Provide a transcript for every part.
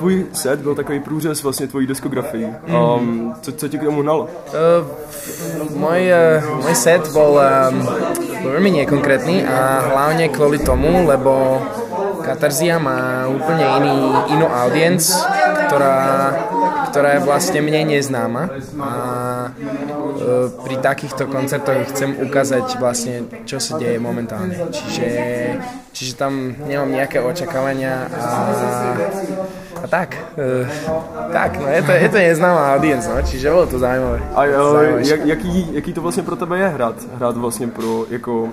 Tvůj set byl takový průřez vlastně tvojí diskografii. Um, co, co ti k tomu hnalo? Uh, môj, uh, môj set bol, um, bol veľmi nekonkrétny a hlavne kvôli tomu, lebo Katarzia má úplne iný, inú audience, ktorá, ktorá je vlastne mne neznáma a uh, pri takýchto koncertoch chcem ukázať vlastne, čo sa deje momentálne. Čiže, čiže tam nemám nejaké očakávania a a tak, uh, tak, no je to, je to neznámá audience, no, čiže bolo to zaujímavé. A uh, jak, jaký, jaký to vlastně pro tebe je hrát? Hrát vlastně pro, jako,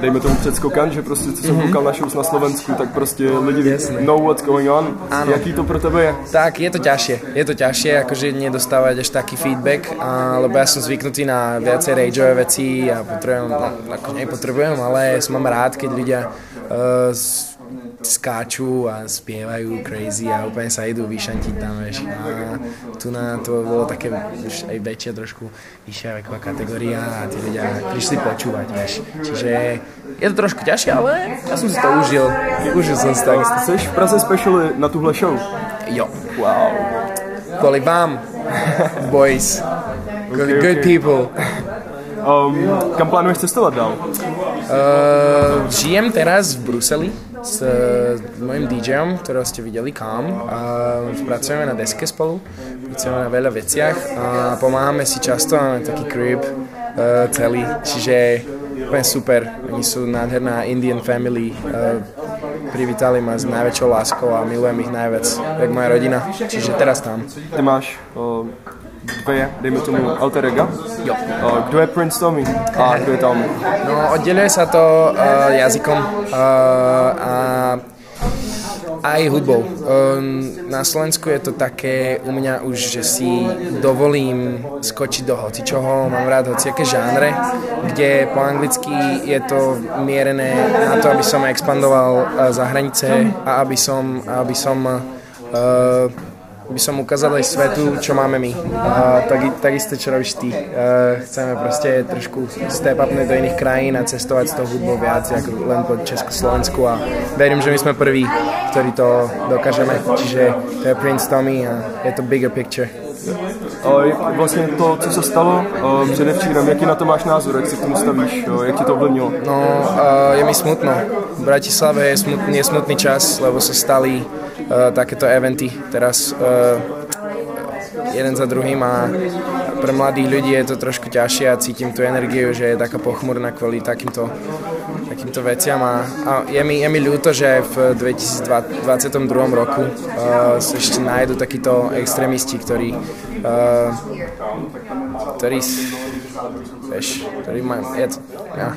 dejme tomu předskokan, že prostě, co jsem mm-hmm. koukal na shows na Slovensku, tak prostě lidi Jasne. know what's going on. Ano. Jaký to pro tebe je? Tak, je to ťažšie. Je to ťažšie, akože nedostávať až taký feedback, a, lebo ja som zvyknutý na viacej rageové veci a potrebujem, no, ako nepotrebujem, ale som mám rád, keď ľudia uh, skáču a spievajú crazy a úplne sa idú vyšantiť tam, vieš. A tu na to bolo také už aj väčšia trošku vyššia veková kategória a tí ľudia prišli počúvať, vieš. Čiže je to trošku ťažšie, ale ja som si to užil. Užil som si to. Jsi v Praze special na tuhle show? Jo. Wow. Kvôli vám, boys. Kvôli okay, good okay. people. Um, kam plánuješ cestovat dál? Uh, žijem teraz v Bruseli s uh, mojim DJom, ktorého ste videli, Kam. Uh, pracujeme na deske spolu, pracujeme na veľa veciach a pomáhame si často, máme taký crib uh, celý, čiže úplne super. Oni sú nádherná Indian family, uh, privítali ma s najväčšou láskou a milujem ich najviac, jak moja rodina, čiže teraz tam. Ty máš uh, dve, dejme tomu, alter ega. Jo. Kdo je Prince Tommy a kdo je Tommy? No, oddeluje sa to uh, jazykom uh, a aj hudbou. Um, na Slovensku je to také u mňa už, že si dovolím skočiť do hocičoho, mám rád hociaké žánre, kde po anglicky je to mierené na to, aby som expandoval uh, za hranice a aby som, aby som uh, by som ukázal aj svetu, čo máme my. A tak, takisto, čo robíš ty. A chceme proste trošku step upnúť do iných krajín a cestovať s tou hudbou viac, ako len po Československu a verím, že my sme prví, ktorí to dokážeme. Čiže to je Prince Tommy a je to bigger picture. Vlastně to, co se stalo předevčírem, jaký na to máš názor, jak si k tomu stavíš, jak ti to ovlivnilo? No, je mi smutno. V Bratislave je smutný, je smutný čas, lebo sa stali takéto eventy teraz uh, jeden za druhým a pre mladých ľudí je to trošku ťažšie a cítim tú energiu, že je taká pochmurná kvôli takýmto, takýmto veciam a, a je, mi, je mi ľúto, že v 2022 roku uh, sa ešte nájdu takíto extrémisti, ktorí uh, ktorí ktorí majú, ja.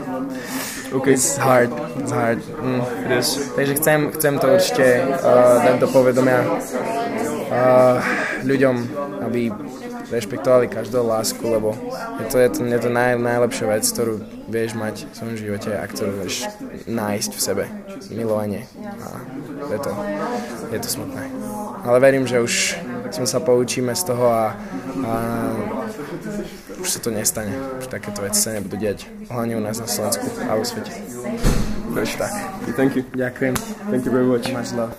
Okay. It's hard, it's hard. Mm. It is. Takže chcem, chcem to určite uh, dať do povedomia uh, ľuďom, aby rešpektovali každú lásku, lebo je to, je to, je to naj, najlepšia vec, ktorú vieš mať v svojom živote a ktorú vieš nájsť v sebe. Milovanie. A je to, je to smutné. Ale verím, že už sme sa poučíme z toho a, a už sa to nestane. Už takéto veci sa nebudú diať. Hlavne u nás na Slovensku a vo svete. Tak. Thank you. Ďakujem. Thank you very much. Much love.